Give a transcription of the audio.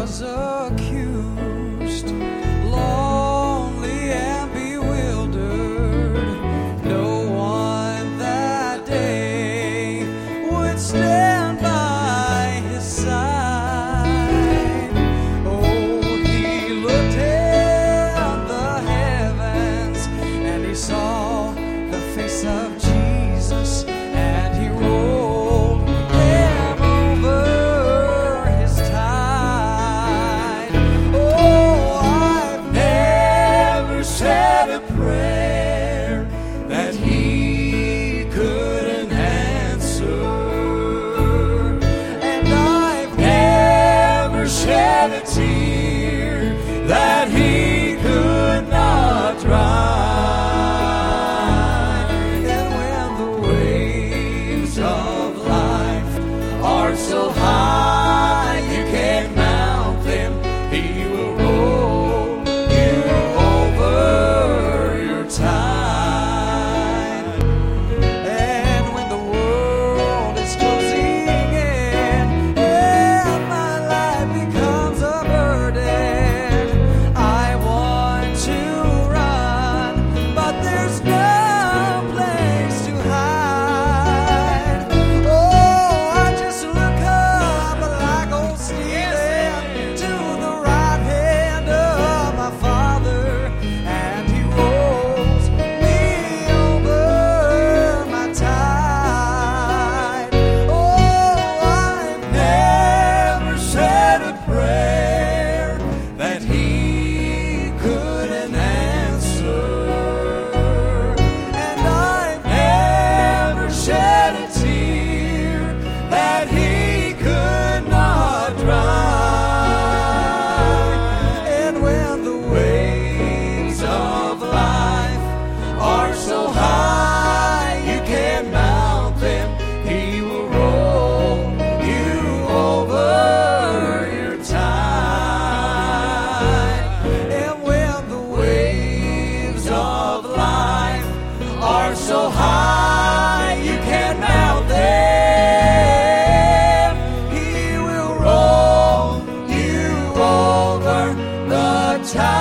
was accused, lonely and bewildered. No one that day would stand by his side. Oh, he looked in the heavens and he saw the face of Jesus. shed a tear that he could not dry. And when the waves of life are so high. time.